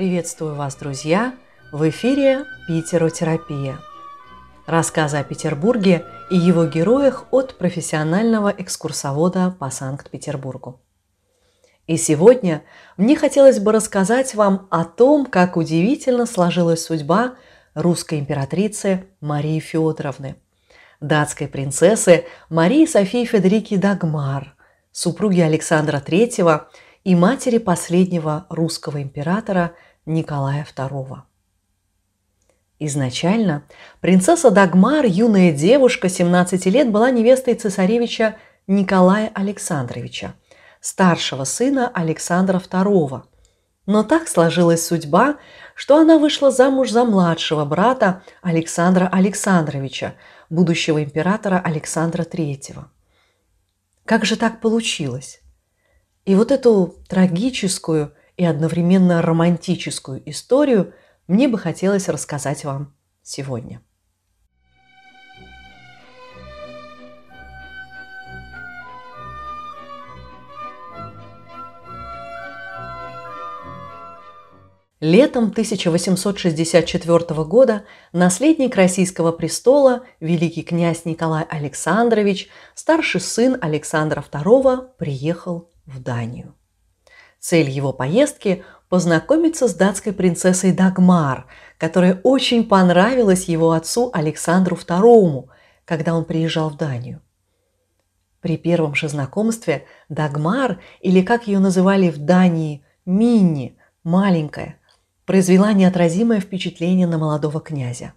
Приветствую вас, друзья! В эфире «Питеротерапия». Рассказы о Петербурге и его героях от профессионального экскурсовода по Санкт-Петербургу. И сегодня мне хотелось бы рассказать вам о том, как удивительно сложилась судьба русской императрицы Марии Федоровны, датской принцессы Марии Софии Федерики Дагмар, супруги Александра III и матери последнего русского императора Николая II. Изначально принцесса Дагмар, юная девушка 17 лет, была невестой цесаревича Николая Александровича, старшего сына Александра II. Но так сложилась судьба, что она вышла замуж за младшего брата Александра Александровича, будущего императора Александра III. Как же так получилось? И вот эту трагическую и одновременно романтическую историю мне бы хотелось рассказать вам сегодня. Летом 1864 года наследник российского престола, великий князь Николай Александрович, старший сын Александра II, приехал в Данию. Цель его поездки – познакомиться с датской принцессой Дагмар, которая очень понравилась его отцу Александру II, когда он приезжал в Данию. При первом же знакомстве Дагмар, или как ее называли в Дании, Минни, маленькая, произвела неотразимое впечатление на молодого князя.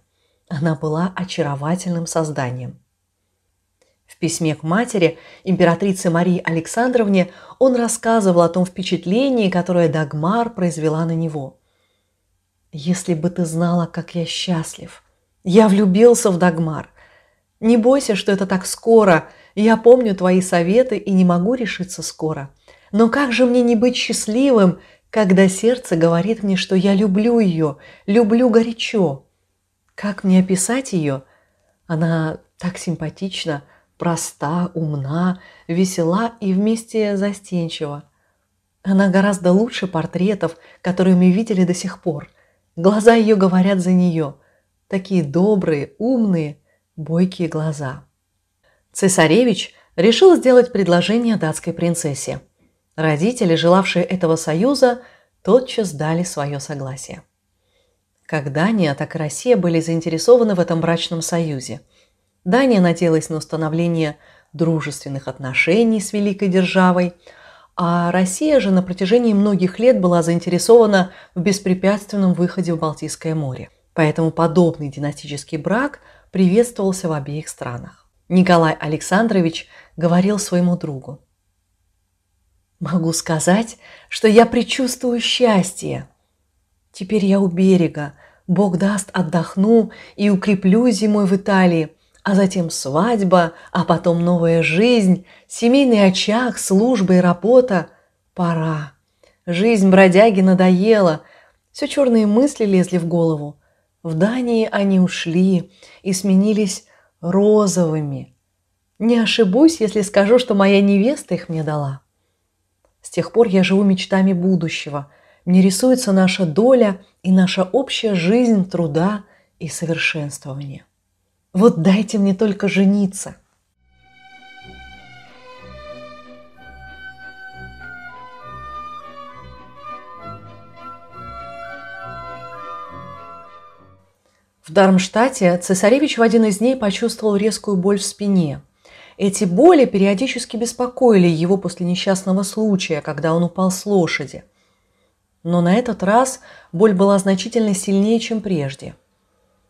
Она была очаровательным созданием – письме к матери, императрице Марии Александровне, он рассказывал о том впечатлении, которое Дагмар произвела на него. «Если бы ты знала, как я счастлив! Я влюбился в Дагмар! Не бойся, что это так скоро. Я помню твои советы и не могу решиться скоро. Но как же мне не быть счастливым, когда сердце говорит мне, что я люблю ее, люблю горячо? Как мне описать ее? Она так симпатична – проста, умна, весела и вместе застенчива. Она гораздо лучше портретов, которые мы видели до сих пор. Глаза ее говорят за нее. Такие добрые, умные, бойкие глаза. Цесаревич решил сделать предложение датской принцессе. Родители, желавшие этого союза, тотчас дали свое согласие. Как Дания, так и Россия были заинтересованы в этом брачном союзе – Дания надеялась на установление дружественных отношений с великой державой, а Россия же на протяжении многих лет была заинтересована в беспрепятственном выходе в Балтийское море. Поэтому подобный династический брак приветствовался в обеих странах. Николай Александрович говорил своему другу. «Могу сказать, что я предчувствую счастье. Теперь я у берега, Бог даст, отдохну и укреплю зимой в Италии – а затем свадьба, а потом новая жизнь, семейный очаг, служба и работа. Пора. Жизнь бродяги надоела. Все черные мысли лезли в голову. В Дании они ушли и сменились розовыми. Не ошибусь, если скажу, что моя невеста их мне дала. С тех пор я живу мечтами будущего. Мне рисуется наша доля и наша общая жизнь труда и совершенствования. Вот дайте мне только жениться. В Дармштадте цесаревич в один из дней почувствовал резкую боль в спине. Эти боли периодически беспокоили его после несчастного случая, когда он упал с лошади. Но на этот раз боль была значительно сильнее, чем прежде –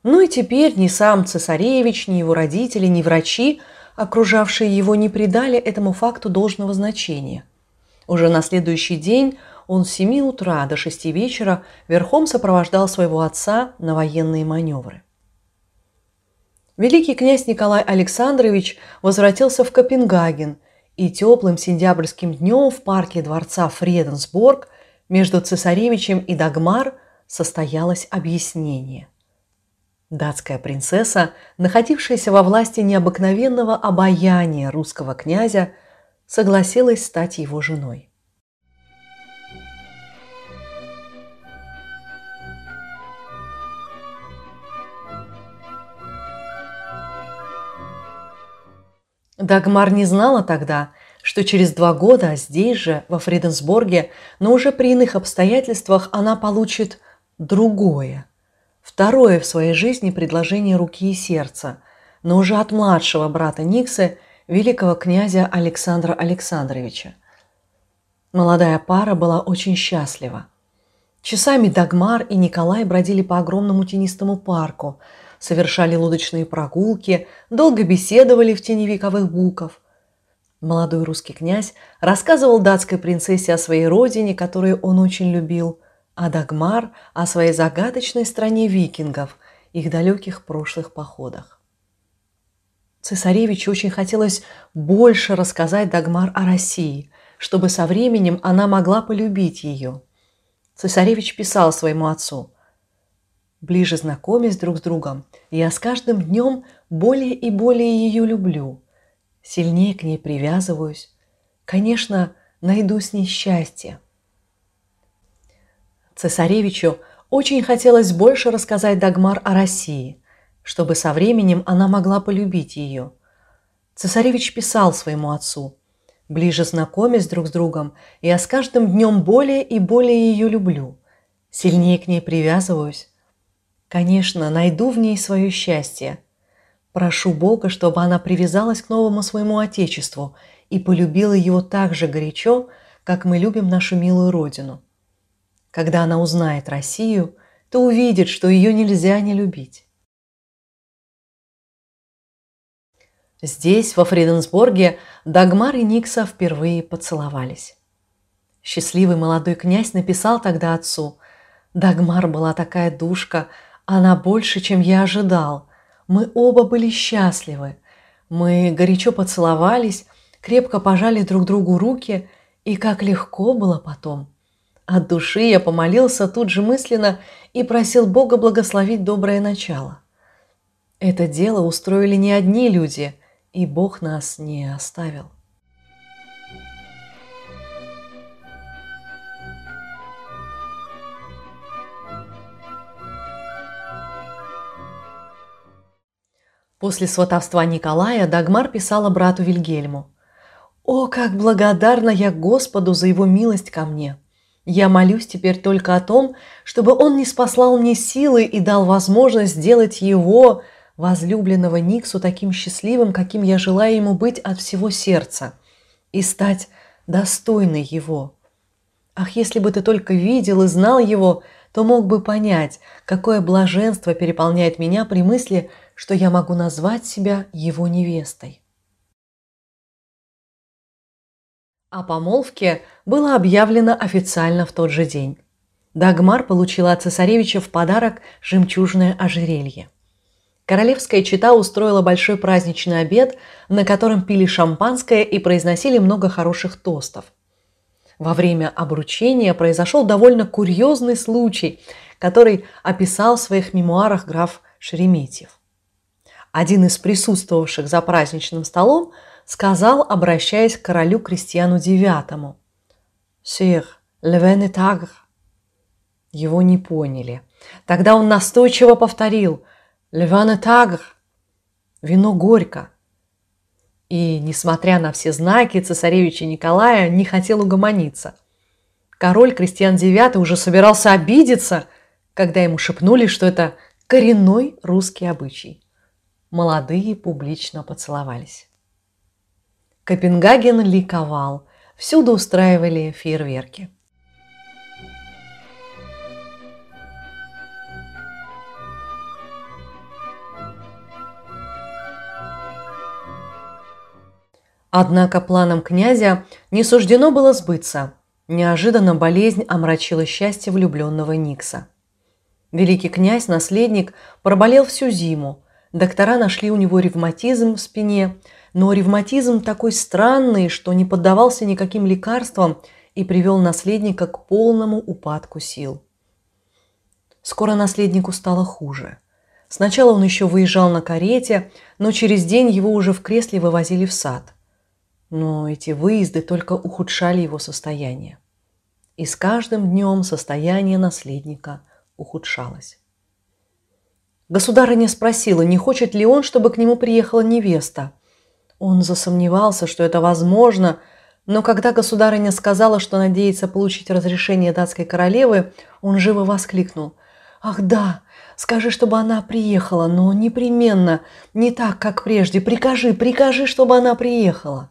ну и теперь ни сам цесаревич, ни его родители, ни врачи, окружавшие его, не придали этому факту должного значения. Уже на следующий день он с 7 утра до 6 вечера верхом сопровождал своего отца на военные маневры. Великий князь Николай Александрович возвратился в Копенгаген, и теплым сентябрьским днем в парке дворца Фреденсборг между цесаревичем и Дагмар состоялось объяснение. Датская принцесса, находившаяся во власти необыкновенного обаяния русского князя, согласилась стать его женой. Дагмар не знала тогда, что через два года здесь же, во Фриденсбурге, но уже при иных обстоятельствах она получит другое второе в своей жизни предложение руки и сердца, но уже от младшего брата Никсы, великого князя Александра Александровича. Молодая пара была очень счастлива. Часами Дагмар и Николай бродили по огромному тенистому парку, совершали лодочные прогулки, долго беседовали в тени вековых буков – Молодой русский князь рассказывал датской принцессе о своей родине, которую он очень любил, а Дагмар о своей загадочной стране викингов, их далеких прошлых походах. Цесаревичу очень хотелось больше рассказать Дагмар о России, чтобы со временем она могла полюбить ее. Цесаревич писал своему отцу «Ближе знакомясь друг с другом, я с каждым днем более и более ее люблю» сильнее к ней привязываюсь. Конечно, найду с ней счастье. Цесаревичу очень хотелось больше рассказать Дагмар о России, чтобы со временем она могла полюбить ее. Цесаревич писал своему отцу, «Ближе знакомясь друг с другом, я с каждым днем более и более ее люблю, сильнее к ней привязываюсь. Конечно, найду в ней свое счастье, Прошу Бога, чтобы она привязалась к новому своему Отечеству и полюбила его так же горячо, как мы любим нашу милую Родину. Когда она узнает Россию, то увидит, что ее нельзя не любить. Здесь, во Фриденсборге, Дагмар и Никса впервые поцеловались. Счастливый молодой князь написал тогда отцу, «Дагмар была такая душка, она больше, чем я ожидал. Мы оба были счастливы. Мы горячо поцеловались, крепко пожали друг другу руки, и как легко было потом. От души я помолился тут же мысленно и просил Бога благословить доброе начало. Это дело устроили не одни люди, и Бог нас не оставил. После сватовства Николая Дагмар писала брату Вильгельму. «О, как благодарна я Господу за его милость ко мне! Я молюсь теперь только о том, чтобы он не спаслал мне силы и дал возможность сделать его, возлюбленного Никсу, таким счастливым, каким я желаю ему быть от всего сердца, и стать достойной его. Ах, если бы ты только видел и знал его, то мог бы понять, какое блаженство переполняет меня при мысли, что я могу назвать себя его невестой. О помолвке было объявлено официально в тот же день. Дагмар получила от цесаревича в подарок жемчужное ожерелье. Королевская чита устроила большой праздничный обед, на котором пили шампанское и произносили много хороших тостов. Во время обручения произошел довольно курьезный случай, который описал в своих мемуарах граф Шереметьев один из присутствовавших за праздничным столом сказал, обращаясь к королю Кристиану IX. «Сир, левен тагр». Его не поняли. Тогда он настойчиво повторил «Левен тагр». Вино горько. И, несмотря на все знаки, цесаревича Николая не хотел угомониться. Король Кристиан IX уже собирался обидеться, когда ему шепнули, что это коренной русский обычай молодые публично поцеловались. Копенгаген ликовал, всюду устраивали фейерверки. Однако планам князя не суждено было сбыться. Неожиданно болезнь омрачила счастье влюбленного Никса. Великий князь-наследник проболел всю зиму, Доктора нашли у него ревматизм в спине, но ревматизм такой странный, что не поддавался никаким лекарствам и привел наследника к полному упадку сил. Скоро наследнику стало хуже. Сначала он еще выезжал на карете, но через день его уже в кресле вывозили в сад. Но эти выезды только ухудшали его состояние. И с каждым днем состояние наследника ухудшалось. Государыня спросила, не хочет ли он, чтобы к нему приехала невеста. Он засомневался, что это возможно, но когда государыня сказала, что надеется получить разрешение датской королевы, он живо воскликнул. «Ах да, скажи, чтобы она приехала, но непременно, не так, как прежде. Прикажи, прикажи, чтобы она приехала».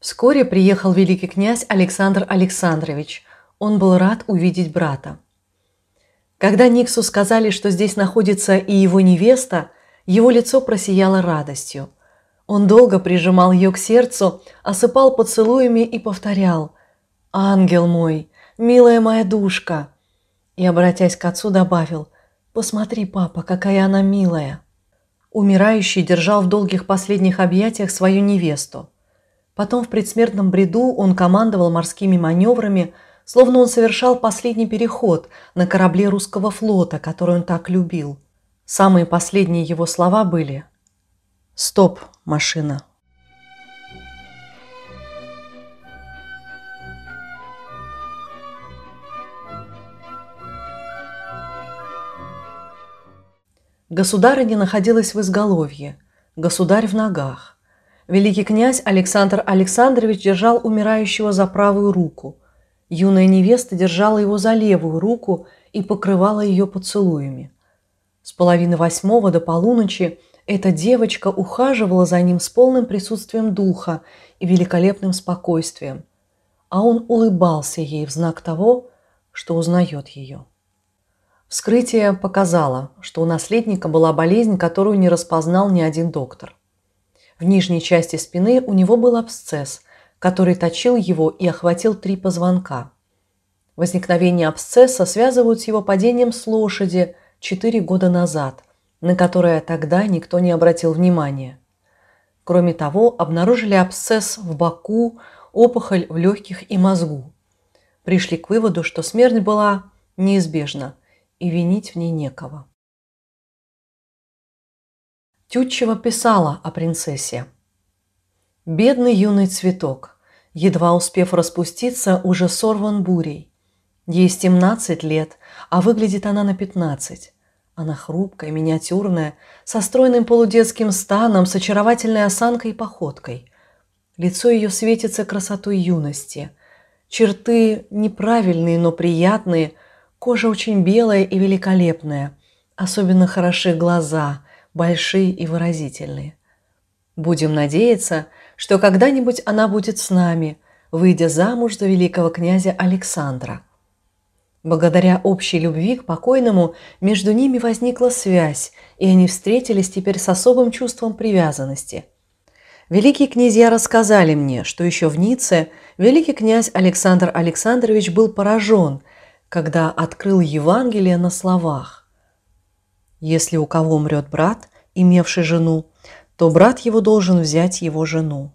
Вскоре приехал великий князь Александр Александрович. Он был рад увидеть брата. Когда Никсу сказали, что здесь находится и его невеста, его лицо просияло радостью. Он долго прижимал ее к сердцу, осыпал поцелуями и повторял «Ангел мой, милая моя душка!» И, обратясь к отцу, добавил «Посмотри, папа, какая она милая!» Умирающий держал в долгих последних объятиях свою невесту. Потом в предсмертном бреду он командовал морскими маневрами, словно он совершал последний переход на корабле русского флота, который он так любил. Самые последние его слова были «Стоп, машина!» Государыня находилась в изголовье, государь в ногах. Великий князь Александр Александрович держал умирающего за правую руку. Юная невеста держала его за левую руку и покрывала ее поцелуями. С половины восьмого до полуночи эта девочка ухаживала за ним с полным присутствием духа и великолепным спокойствием, а он улыбался ей в знак того, что узнает ее. Вскрытие показало, что у наследника была болезнь, которую не распознал ни один доктор – в нижней части спины у него был абсцесс, который точил его и охватил три позвонка. Возникновение абсцесса связывают с его падением с лошади четыре года назад, на которое тогда никто не обратил внимания. Кроме того, обнаружили абсцесс в боку, опухоль в легких и мозгу. Пришли к выводу, что смерть была неизбежна, и винить в ней некого. Тютчева писала о принцессе. «Бедный юный цветок, едва успев распуститься, уже сорван бурей. Ей 17 лет, а выглядит она на 15. Она хрупкая, миниатюрная, со стройным полудетским станом, с очаровательной осанкой и походкой. Лицо ее светится красотой юности. Черты неправильные, но приятные, кожа очень белая и великолепная. Особенно хороши глаза, большие и выразительные. Будем надеяться, что когда-нибудь она будет с нами, выйдя замуж за великого князя Александра. Благодаря общей любви к покойному между ними возникла связь, и они встретились теперь с особым чувством привязанности. Великие князья рассказали мне, что еще в Ницце великий князь Александр Александрович был поражен, когда открыл Евангелие на словах если у кого умрет брат, имевший жену, то брат его должен взять его жену.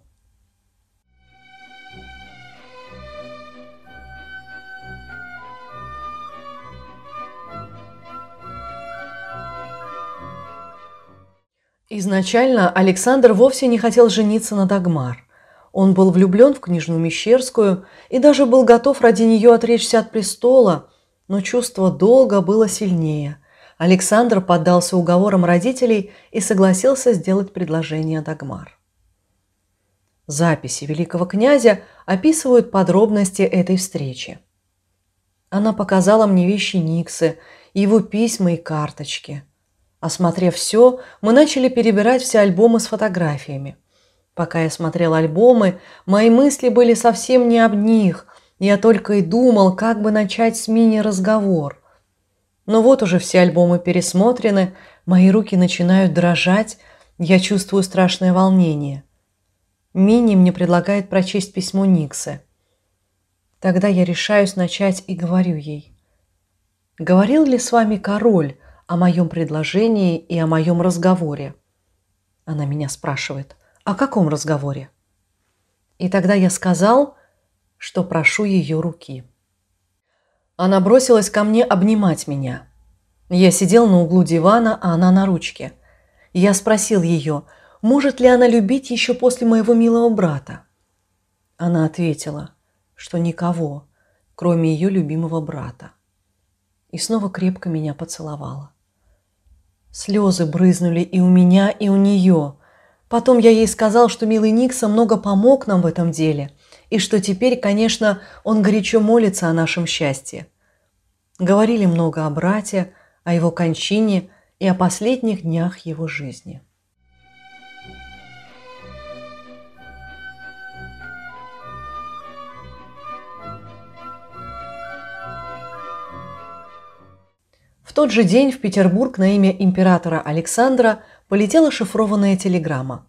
Изначально Александр вовсе не хотел жениться на Дагмар. Он был влюблен в княжну Мещерскую и даже был готов ради нее отречься от престола, но чувство долга было сильнее – Александр поддался уговорам родителей и согласился сделать предложение Дагмар. Записи великого князя описывают подробности этой встречи. Она показала мне вещи Никсы, его письма и карточки. Осмотрев все, мы начали перебирать все альбомы с фотографиями. Пока я смотрел альбомы, мои мысли были совсем не об них. Я только и думал, как бы начать с мини-разговор. Но вот уже все альбомы пересмотрены, мои руки начинают дрожать, я чувствую страшное волнение. Мини мне предлагает прочесть письмо Никсы. Тогда я решаюсь начать и говорю ей. «Говорил ли с вами король о моем предложении и о моем разговоре?» Она меня спрашивает. «О каком разговоре?» И тогда я сказал, что прошу ее руки. Она бросилась ко мне обнимать меня. Я сидел на углу дивана, а она на ручке. Я спросил ее, может ли она любить еще после моего милого брата. Она ответила, что никого, кроме ее любимого брата. И снова крепко меня поцеловала. Слезы брызнули и у меня, и у нее. Потом я ей сказал, что милый Никса много помог нам в этом деле, и что теперь, конечно, он горячо молится о нашем счастье. Говорили много о брате, о его кончине и о последних днях его жизни. В тот же день в Петербург на имя императора Александра полетела шифрованная телеграмма.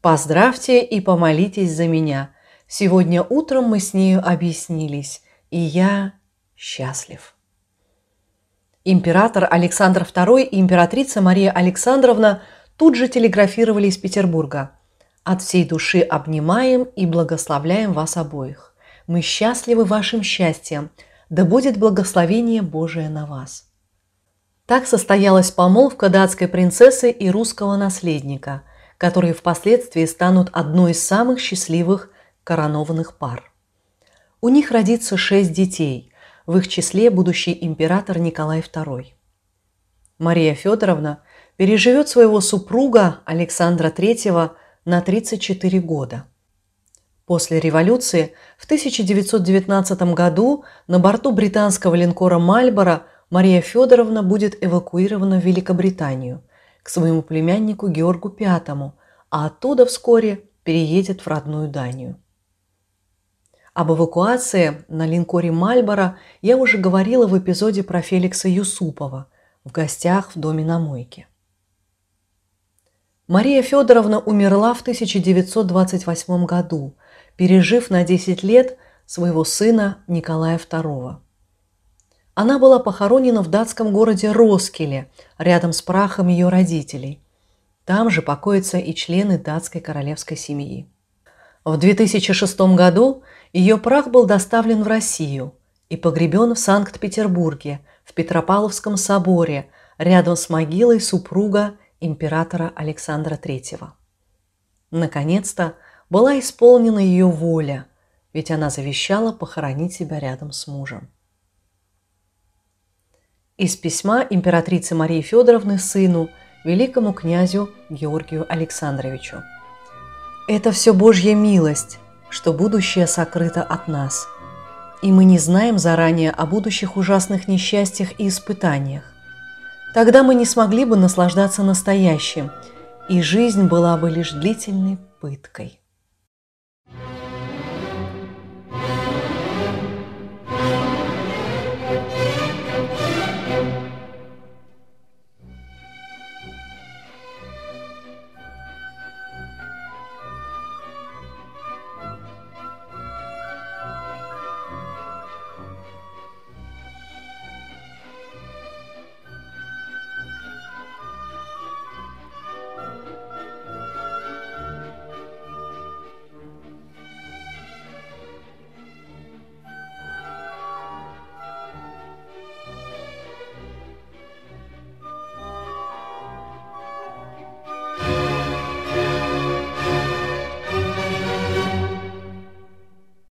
«Поздравьте и помолитесь за меня. Сегодня утром мы с нею объяснились, и я счастлив». Император Александр II и императрица Мария Александровна тут же телеграфировали из Петербурга. «От всей души обнимаем и благословляем вас обоих. Мы счастливы вашим счастьем. Да будет благословение Божие на вас». Так состоялась помолвка датской принцессы и русского наследника, которые впоследствии станут одной из самых счастливых коронованных пар. У них родится шесть детей, в их числе будущий император Николай II. Мария Федоровна переживет своего супруга Александра III на 34 года. После революции в 1919 году на борту британского линкора «Мальборо» Мария Федоровна будет эвакуирована в Великобританию к своему племяннику Георгу V, а оттуда вскоре переедет в родную Данию. Об эвакуации на линкоре «Мальборо» я уже говорила в эпизоде про Феликса Юсупова в гостях в доме на мойке. Мария Федоровна умерла в 1928 году, пережив на 10 лет своего сына Николая II. Она была похоронена в датском городе Роскеле, рядом с прахом ее родителей. Там же покоятся и члены датской королевской семьи. В 2006 году ее прах был доставлен в Россию и погребен в Санкт-Петербурге, в Петропавловском соборе, рядом с могилой супруга императора Александра III. Наконец-то была исполнена ее воля, ведь она завещала похоронить себя рядом с мужем. Из письма императрицы Марии Федоровны сыну, великому князю Георгию Александровичу. Это все Божья милость, что будущее сокрыто от нас, и мы не знаем заранее о будущих ужасных несчастьях и испытаниях. Тогда мы не смогли бы наслаждаться настоящим, и жизнь была бы лишь длительной пыткой.